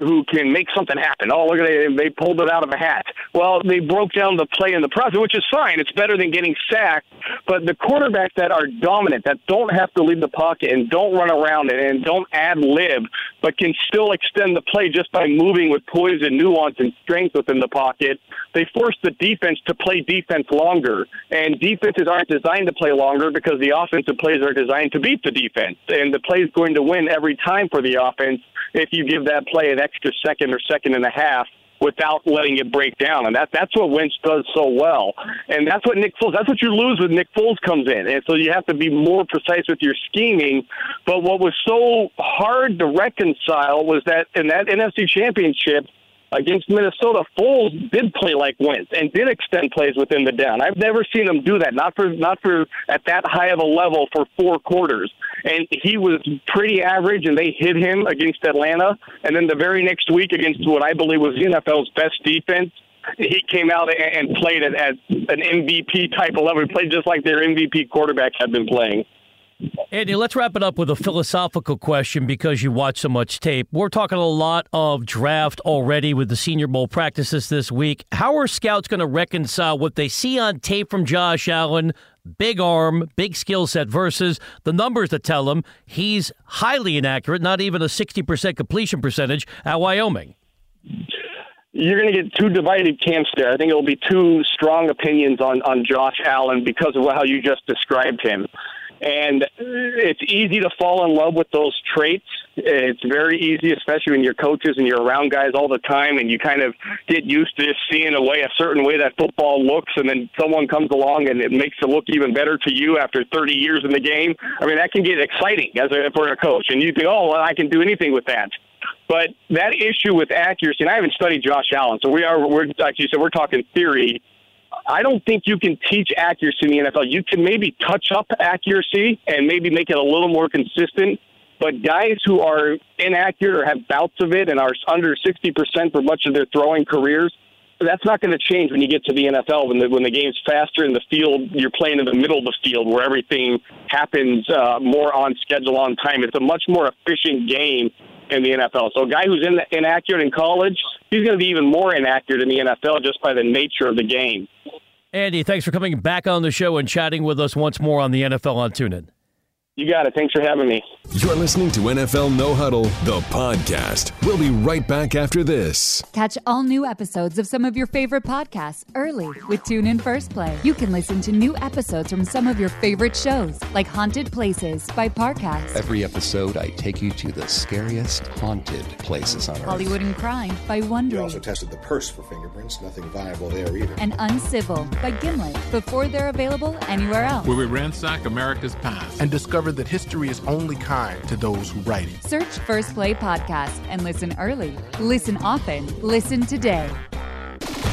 who can make something happen. Oh, look at it. They pulled it out of a hat. Well, they broke down the play in the process, which is fine. It's better than getting sacked. But the quarterbacks that are dominant, that don't have to leave the pocket and don't run around it and don't ad lib, but can still extend the play just by moving with poise and nuance and strength within the pocket, they force the defense to play defense longer. And defenses aren't designed to play longer because the offensive plays are designed to beat the defense. And the play is going to win every time for the offense if you give that play an extra second or second and a half without letting it break down. And that that's what Wentz does so well. And that's what Nick Foles that's what you lose when Nick Foles comes in. And so you have to be more precise with your scheming. But what was so hard to reconcile was that in that NFC championship against Minnesota, Foles did play like Wentz and did extend plays within the down. I've never seen him do that, not for not for at that high of a level for four quarters. And he was pretty average, and they hit him against Atlanta. And then the very next week against what I believe was the NFL's best defense, he came out and played it at an MVP type of level. He played just like their MVP quarterback had been playing. Andy, let's wrap it up with a philosophical question because you watch so much tape. We're talking a lot of draft already with the Senior Bowl practices this week. How are scouts going to reconcile what they see on tape from Josh Allen, big arm, big skill set, versus the numbers that tell them he's highly inaccurate, not even a 60% completion percentage at Wyoming? you're going to get two divided camps there. I think it'll be two strong opinions on, on Josh Allen because of how you just described him. And it's easy to fall in love with those traits. It's very easy, especially when you're coaches and you're around guys all the time and you kind of get used to just seeing a way, a certain way that football looks. And then someone comes along and it makes it look even better to you after 30 years in the game. I mean, that can get exciting as a, for a coach. And you think, oh, well, I can do anything with that. But that issue with accuracy, and I haven't studied Josh Allen, so we are, we're, like you said, we're talking theory I don't think you can teach accuracy in the NFL. You can maybe touch up accuracy and maybe make it a little more consistent. But guys who are inaccurate or have bouts of it and are under 60% for much of their throwing careers, that's not going to change when you get to the NFL. When the when the game's faster in the field, you're playing in the middle of the field where everything happens uh, more on schedule, on time. It's a much more efficient game in the NFL. So a guy who's in, inaccurate in college, he's going to be even more inaccurate in the NFL just by the nature of the game. Andy, thanks for coming back on the show and chatting with us once more on the NFL on TuneIn. You got it. Thanks for having me. You're listening to NFL No Huddle, the podcast. We'll be right back after this. Catch all new episodes of some of your favorite podcasts early with TuneIn First Play. You can listen to new episodes from some of your favorite shows, like Haunted Places by Parcast. Every episode, I take you to the scariest haunted places on earth. Hollywood and Crime by Wonder. We also tested the purse for fingerprints. Nothing viable there either. And Uncivil by Gimlet. Before they're available anywhere else. Where we ransack America's past and discover that history is only kind to those who write it. Search First Play Podcast and listen early. Listen often. Listen today.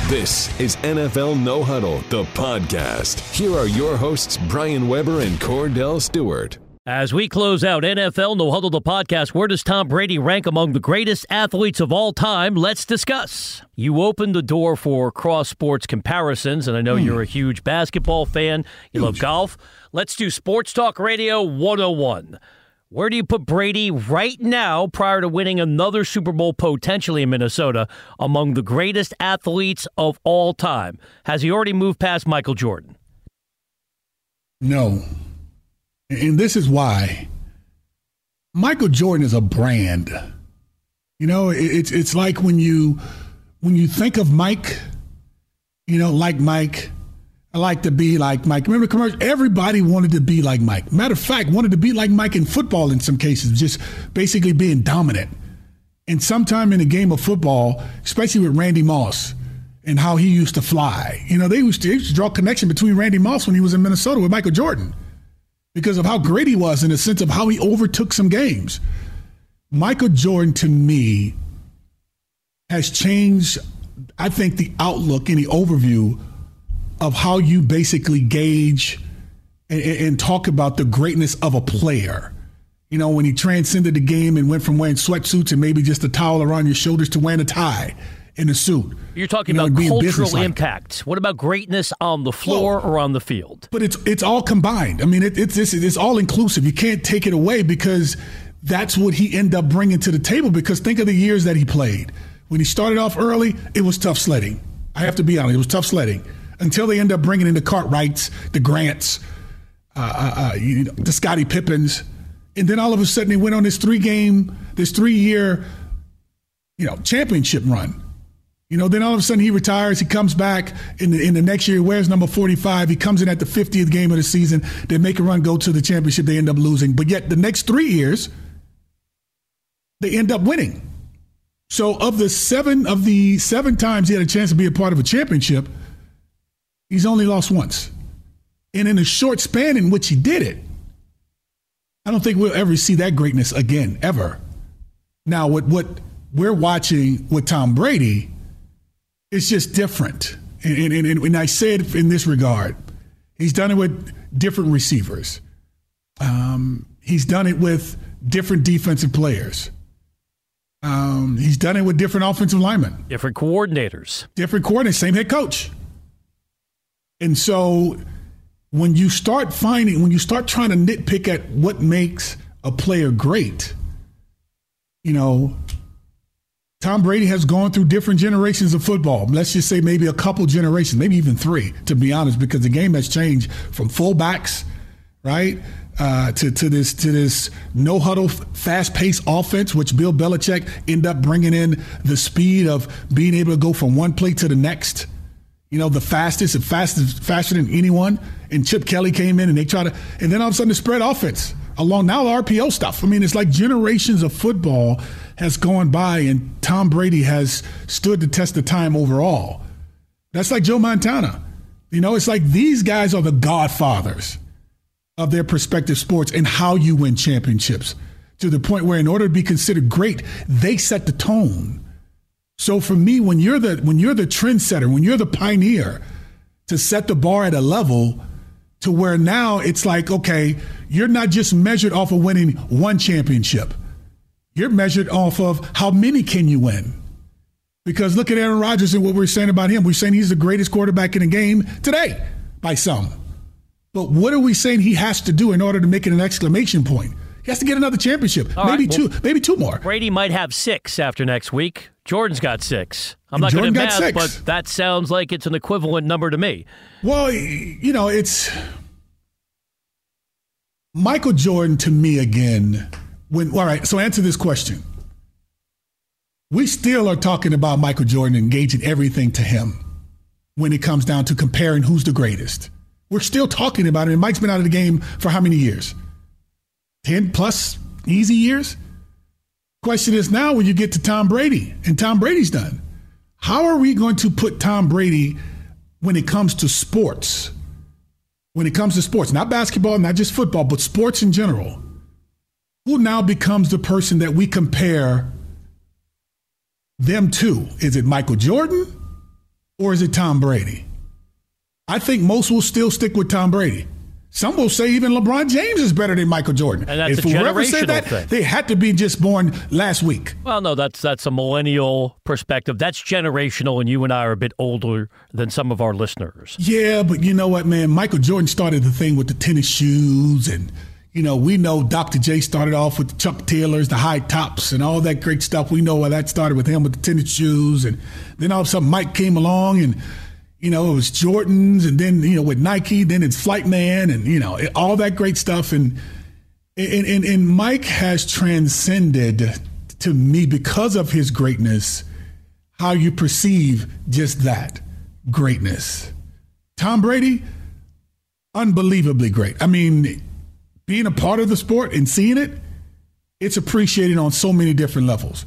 This is NFL No Huddle, the podcast. Here are your hosts, Brian Weber and Kordell Stewart. As we close out NFL No Huddle the podcast, where does Tom Brady rank among the greatest athletes of all time? Let's discuss. You opened the door for cross sports comparisons, and I know mm. you're a huge basketball fan. You huge. love golf. Let's do Sports Talk Radio 101. Where do you put Brady right now prior to winning another Super Bowl potentially in Minnesota among the greatest athletes of all time? Has he already moved past Michael Jordan? No. And this is why Michael Jordan is a brand. You know, it's it's like when you when you think of Mike, you know, like Mike. I like to be like Mike. Remember the commercial? Everybody wanted to be like Mike. Matter of fact, wanted to be like Mike in football in some cases, just basically being dominant. And sometime in the game of football, especially with Randy Moss and how he used to fly, you know, they used to, they used to draw a connection between Randy Moss when he was in Minnesota with Michael Jordan because of how great he was in the sense of how he overtook some games. Michael Jordan, to me, has changed, I think, the outlook and the overview of how you basically gauge and, and, talk about the greatness of a player. You know, when he transcended the game and went from wearing sweatsuits and maybe just a towel around your shoulders to wearing a tie in a suit. You're talking you know, about cultural impact. What about greatness on the floor well, or on the field? But it's it's all combined. I mean, it, it's, it's it's all inclusive. You can't take it away because that's what he ended up bringing to the table. Because think of the years that he played. When he started off early, it was tough sledding. I have to be honest, it was tough sledding until they end up bringing in the Cartwrights, the Grants, uh, uh, uh, you know, the Scottie Pippins, and then all of a sudden they went on this three game, this three year, you know, championship run. You know, then all of a sudden he retires. He comes back in the, in the next year. He wears number 45. He comes in at the 50th game of the season. They make a run, go to the championship. They end up losing. But yet the next three years, they end up winning. So of the seven of the seven times he had a chance to be a part of a championship, He's only lost once. And in a short span in which he did it, I don't think we'll ever see that greatness again, ever. Now, what, what we're watching with Tom Brady is just different. And, and, and, and I say it in this regard he's done it with different receivers, um, he's done it with different defensive players. Um, he's done it with different offensive linemen, different coordinators, different coordinators, same head coach. And so when you start finding, when you start trying to nitpick at what makes a player great, you know, Tom Brady has gone through different generations of football. Let's just say maybe a couple generations, maybe even three, to be honest, because the game has changed from fullbacks, right, uh, to to this to this no huddle, fast paced offense, which Bill Belichick ended up bringing in the speed of being able to go from one play to the next you know, the fastest, the fastest, faster than anyone. And Chip Kelly came in and they tried to, and then all of a sudden the spread offense along now the RPO stuff. I mean, it's like generations of football has gone by and Tom Brady has stood the test of time overall. That's like Joe Montana. You know, it's like these guys are the godfathers of their prospective sports and how you win championships to the point where in order to be considered great, they set the tone so for me, when you're the when you're the trendsetter, when you're the pioneer to set the bar at a level to where now it's like, okay, you're not just measured off of winning one championship. You're measured off of how many can you win. Because look at Aaron Rodgers and what we're saying about him. We're saying he's the greatest quarterback in the game today by some. But what are we saying he has to do in order to make it an exclamation point? He has to get another championship, All maybe right, well, two, maybe two more. Brady might have six after next week. Jordan's got six. I'm not going to math, six. but that sounds like it's an equivalent number to me. Well, you know, it's Michael Jordan to me again. When all right, so answer this question. We still are talking about Michael Jordan engaging everything to him when it comes down to comparing who's the greatest. We're still talking about it. And Mike's been out of the game for how many years? 10 plus easy years. Question is now when you get to Tom Brady and Tom Brady's done, how are we going to put Tom Brady when it comes to sports? When it comes to sports, not basketball, not just football, but sports in general. Who now becomes the person that we compare them to? Is it Michael Jordan or is it Tom Brady? I think most will still stick with Tom Brady. Some will say even LeBron James is better than Michael Jordan. And that's if a whoever said that, thing. they had to be just born last week. Well, no, that's that's a millennial perspective. That's generational, and you and I are a bit older than some of our listeners. Yeah, but you know what, man? Michael Jordan started the thing with the tennis shoes, and you know we know Dr. J started off with the Chuck Taylors, the high tops, and all that great stuff. We know where that started with him with the tennis shoes, and then all of a sudden Mike came along and you know, it was Jordans, and then you know with Nike, then it's Flightman, and you know all that great stuff. And and and, and Mike has transcended to me because of his greatness, how you perceive just that greatness. Tom Brady, unbelievably great. I mean, being a part of the sport and seeing it, it's appreciated on so many different levels.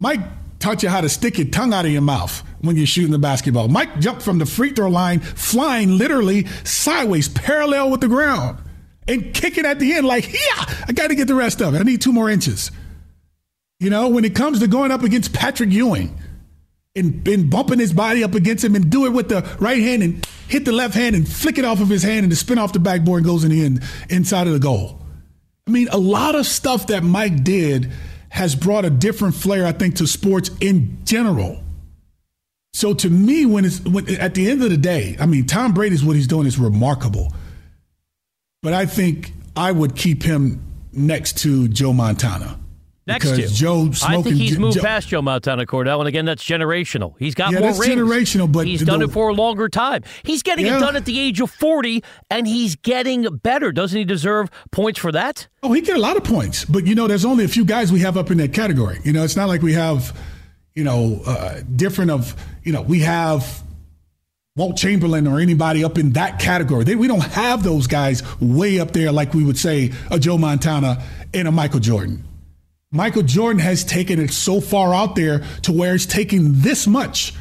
Mike taught you how to stick your tongue out of your mouth when you're shooting the basketball. Mike jumped from the free throw line, flying literally sideways, parallel with the ground, and kicking at the end like, yeah, I got to get the rest of it. I need two more inches. You know, when it comes to going up against Patrick Ewing and, and bumping his body up against him and do it with the right hand and hit the left hand and flick it off of his hand and to spin off the backboard and goes in the end inside of the goal. I mean, a lot of stuff that Mike did has brought a different flair, I think, to sports in general. So to me, when it's when, at the end of the day, I mean, Tom Brady's what he's doing is remarkable. But I think I would keep him next to Joe Montana. Next because to Joe, I think he's moved Joe, past Joe Montana Kordell, and again, that's generational. He's got yeah, more that's rings. generational, but he's done it for a longer time. He's getting Yeah. it done at the age of forty, and he's getting better. Doesn't he deserve points for that? Oh, he get a lot of points, but you know, there's only a few guys we have up in that category. You know, it's not like we have, you know, uh, different of, you know, we have Wilt Chamberlain or anybody up in that category. They, we don't have those guys way up there like we would say a Joe Montana and a Michael Jordan. Michael Jordan has taken it so far out there to where it's taking this much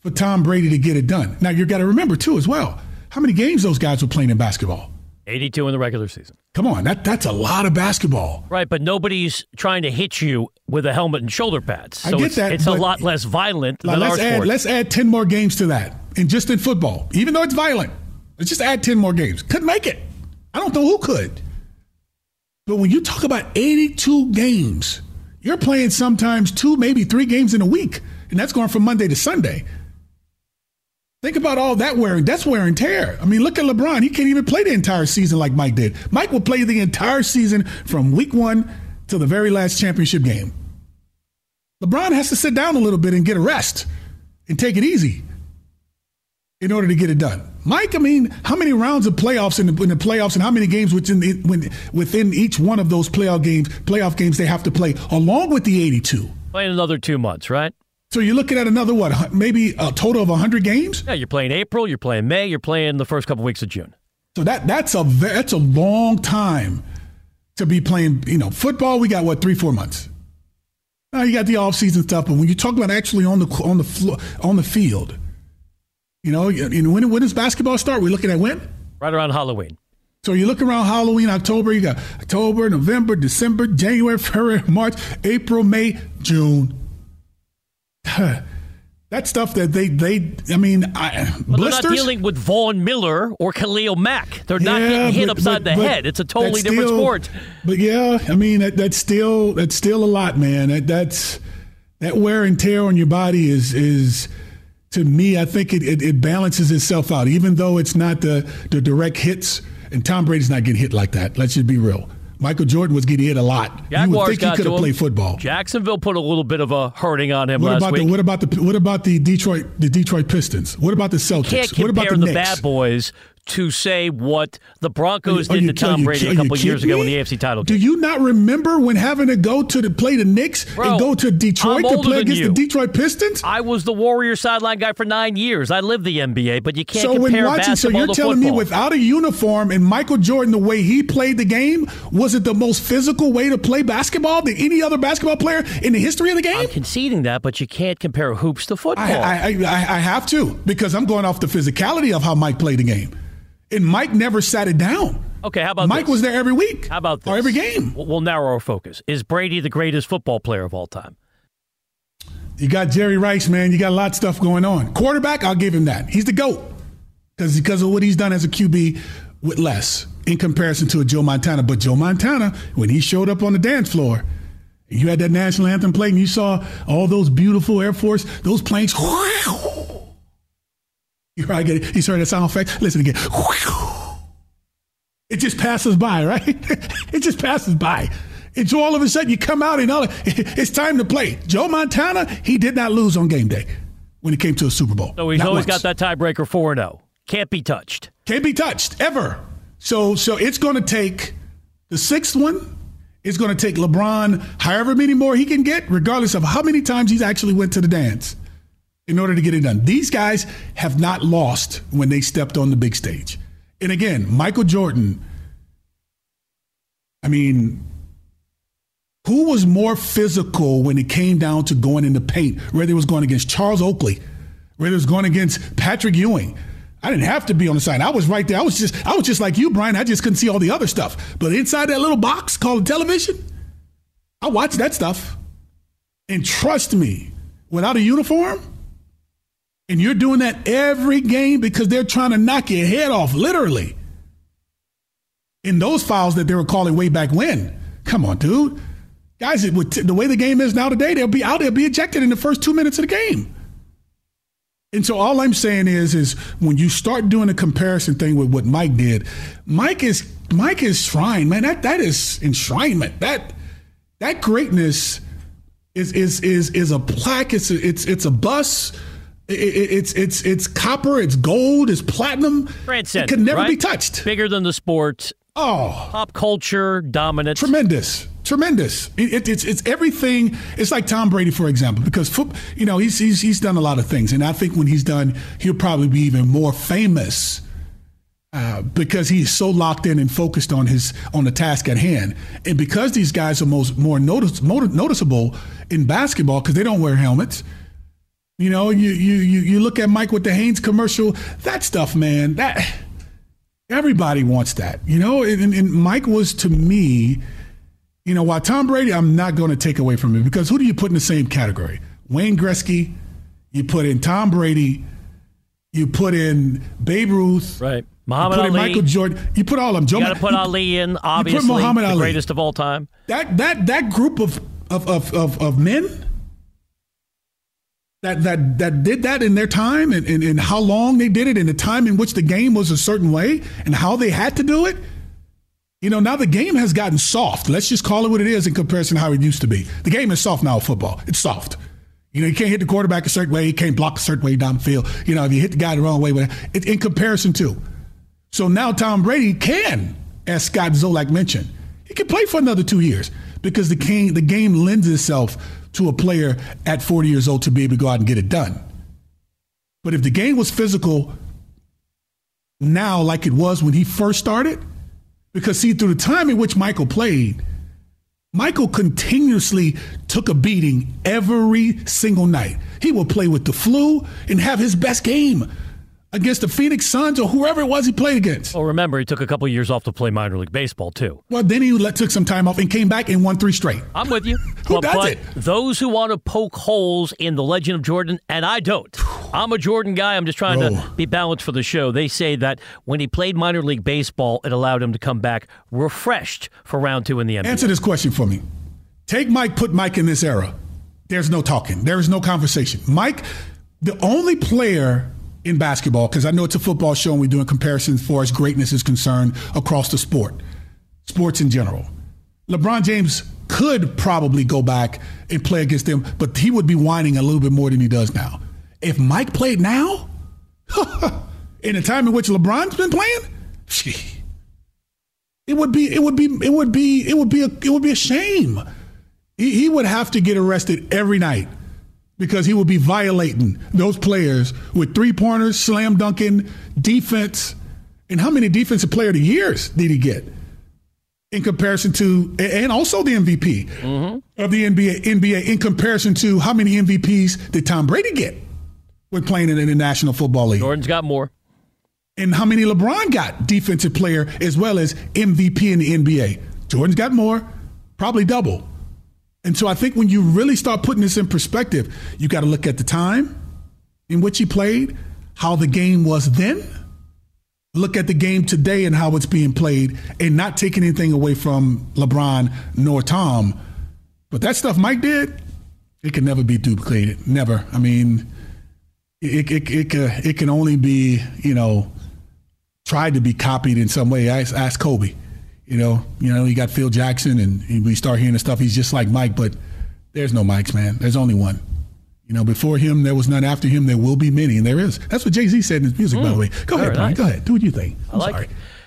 for Tom Brady to get it done. Now you've got to remember too as well how many games those guys were playing in basketball. Eighty-two in the regular season. Come on, that that's a lot of basketball. Right, but nobody's trying to hit you with a helmet and shoulder pads. I So get it's, that, it's a lot less violent than let's our add sport. let's add ten more games to that, and just in football, even though it's violent, let's just add ten more games. Couldn't make it. I don't know who could. But when you talk about eighty-two games, you're playing sometimes two, maybe three games in a week, and that's going from Monday to Sunday. Think about all that wearing. That's wear and tear. I mean, look at LeBron. He can't even play the entire season like Mike did. Mike will play the entire season from week one to the very last championship game. LeBron has to sit down a little bit and get a rest and take it easy in order to get it done. Mike, I mean, how many rounds of playoffs in the, in the playoffs and how many games within the, when, within each one of those playoff games, playoff games they have to play along with the 82? Playing another two months, right? So you're looking at another what? Maybe a total of 100 games? Yeah, you're playing April, you're playing May, you're playing the first couple weeks of June. So that that's a that's a long time to be playing. You know, football. We got what three four months. Now you got the off season stuff, but when you talk about actually on the on the floor on the field, you know, and when when does basketball start? We're looking at when. Right around Halloween. So you look around Halloween, October. You got October, November, December, January, February, March, April, May, June. that stuff that they they. I mean, I, But blisters. they're not dealing with Von Miller or Khalil Mack. They're not Yeah, getting hit but- upside but- the but head. It's a totally different still- sport. But yeah, I mean that, that's still that's still a lot, man. That, that's that wear and tear on your body is is to me. I think it, it, it balances itself out, even though it's not the the direct hits. And Tom Brady's not getting hit like that. Let's just be real. Michael Jordan was getting hit a lot. you would think he could have played football. Jacksonville put a little bit of a hurting on him What last about week. the what about the what about the Detroit the Detroit Pistons? What about the Celtics? what about the, the, bad boys to say what the Broncos you- did to Tom you- Brady a couple years ago in the AFC title Do you not remember when having to go to the, play the Knicks Bro, and go to Detroit to play against you. the Detroit Pistons? I was the Warrior sideline guy for nine years. I lived the NBA, but you can't so when compare watching, so basketball you're to telling football. me without a uniform and Michael Jordan, the way he played the game, was it the most physical way to play basketball than any other basketball player in the history of the game? I'm conceding that, but you can't compare hoops to football. I, I, I, I have to because I'm going off the physicality of how Mike played the game, and Mike never sat it down. okay, how about Mike this? was there every week. How about this? Or every game. We'll narrow our focus. Is Brady the greatest football player of all time? You got Jerry Rice, man. You got a lot of stuff going on. Quarterback, I'll give him that. He's the GOAT because because of what he's done as a QB with less in comparison to a Joe Montana. But Joe Montana, when he showed up on the dance floor, you had that national anthem played and you saw all those beautiful Air Force, those planes. You probably get it. You heard that sound effect? Listen again. It just passes by, right? it just passes by. And so all of a sudden you come out and all it's time to play. Joe Montana, he did not lose on game day when it came to a Super Bowl. So he's Not always once. got that tiebreaker 4 0. Can't be touched. Can't be touched ever. So so it's going to take the sixth one It's going to take LeBron however many more he can get, regardless of how many times he's actually went to the dance, in order to get it done. These guys have not lost when they stepped on the big stage. And again, Michael Jordan. I mean, who was more physical when it came down to going in the paint? Whether it was going against Charles Oakley, whether it was going against Patrick Ewing. I didn't have to be on the side. I was right there. I was just I was just like you, Brian. I just couldn't see all the other stuff. But inside that little box called television, I watched that stuff. And trust me, without a uniform, and you're doing that every game because they're trying to knock your head off, literally. In those fouls that they were calling way back when. Come on, dude. Guys, with the way the game is now today, they'll be out, they'll be ejected in the first two minutes of the game. And so all I'm saying is, is when you start doing a comparison thing with what Mike did, Mike is Mike is shrine, man. That that is enshrinement. That that greatness is is is is a plaque. It's a, it's it's a bus. It, it, it's it's it's copper. It's gold. It's platinum. It could never right? be touched. Bigger than the sport. Oh, pop culture dominant. Tremendous, tremendous. It, it's it's everything. It's like Tom Brady, for example, because foot, you know he's, he's he's done a lot of things, and I think when he's done, he'll probably be even more famous uh, because he's so locked in and focused on his on the task at hand, and because these guys are most more notice, more noticeable in basketball because they don't wear helmets. You know, you you you you look at Mike with the Hanes commercial. That stuff, man. That everybody wants that. You know, and, and Mike was to me. You know, while Tom Brady, I'm not going to take away from him because who do you put in the same category? Wayne Gretzky, you put in Tom Brady, you put in Babe Ruth, right? Muhammad you put Ali, in Michael Jordan. You put all of them. Joe you got to put you, Ali in. Obviously, Muhammad the Ali. greatest of all time. That that that group of of of of, of men that that that did that in their time and, and, and how long they did it and the time in which the game was a certain way and how they had to do it. You know, now the game has gotten soft. Let's just call it what it is in comparison to how it used to be. The game is soft now, football. It's soft. You know, you can't hit the quarterback a certain way. You can't block a certain way down the field. You know, if you hit the guy the wrong way, it, in comparison to. So now Tom Brady can, as Scott Zolak mentioned, he can play for another two years because the game, the game lends itself to a player at 40 years old to be able to go out and get it done. But if the game was physical now like it was when he first started, because see, through the time in which Michael played, Michael continuously took a beating every single night. He would play with the flu and have his best game against the Phoenix Suns or whoever it was he played against. Well, remember, he took a couple years off to play minor league baseball, too. Well, then he let, took some time off and came back and won three straight. I'm with you. Who but, does but it? Those who want to poke holes in the legend of Jordan, and I don't. I'm a Jordan guy. I'm just trying Bro. to oh. be balanced for the show. They say that when he played minor league baseball, it allowed him to come back refreshed for round two in the NBA. Answer this question for me. Take Mike, put Mike in this era. There's no talking. There is no conversation. Mike, the only player in basketball, because I know it's a football show and we're doing comparisons as far as greatness is concerned across the sport, sports in general. LeBron James could probably go back and play against them, but he would be whining a little bit more than he does now. If Mike played now, in the time in which LeBron's been playing, gee, it would be it would be it would be it would be a it would be a shame. He, he would have to get arrested every night because he would be violating those players with three pointers, slam dunking, defense. And how many defensive player of the years did he get in comparison to, and also the MVP mm-hmm. of the NBA, NBA in comparison to how many MVPs did Tom Brady get when playing in the National Football League? Jordan's got more. And how many LeBron got defensive player as well as MVP in the NBA? Jordan's got more, probably double. And so I think when you really start putting this in perspective, you got to look at the time in which he played, how the game was then, look at the game today and how it's being played, and not taking anything away from LeBron nor Tom. But that stuff Mike did, it can never be duplicated. Never. I mean, it it it, it, can only be you know tried to be copied in some way. Ask, ask Kobe. You know, you know, you got Phil Jackson, and we start hearing the stuff. He's just like Mike, but there's no Mikes, man. There's only one. You know, before him, there was none. After him, there will be many. And there is. That's what Jay Z said in his music, mm, by the way. Go ahead, Brian. Nice. Go ahead. Do what you think. I'm I like sorry. it.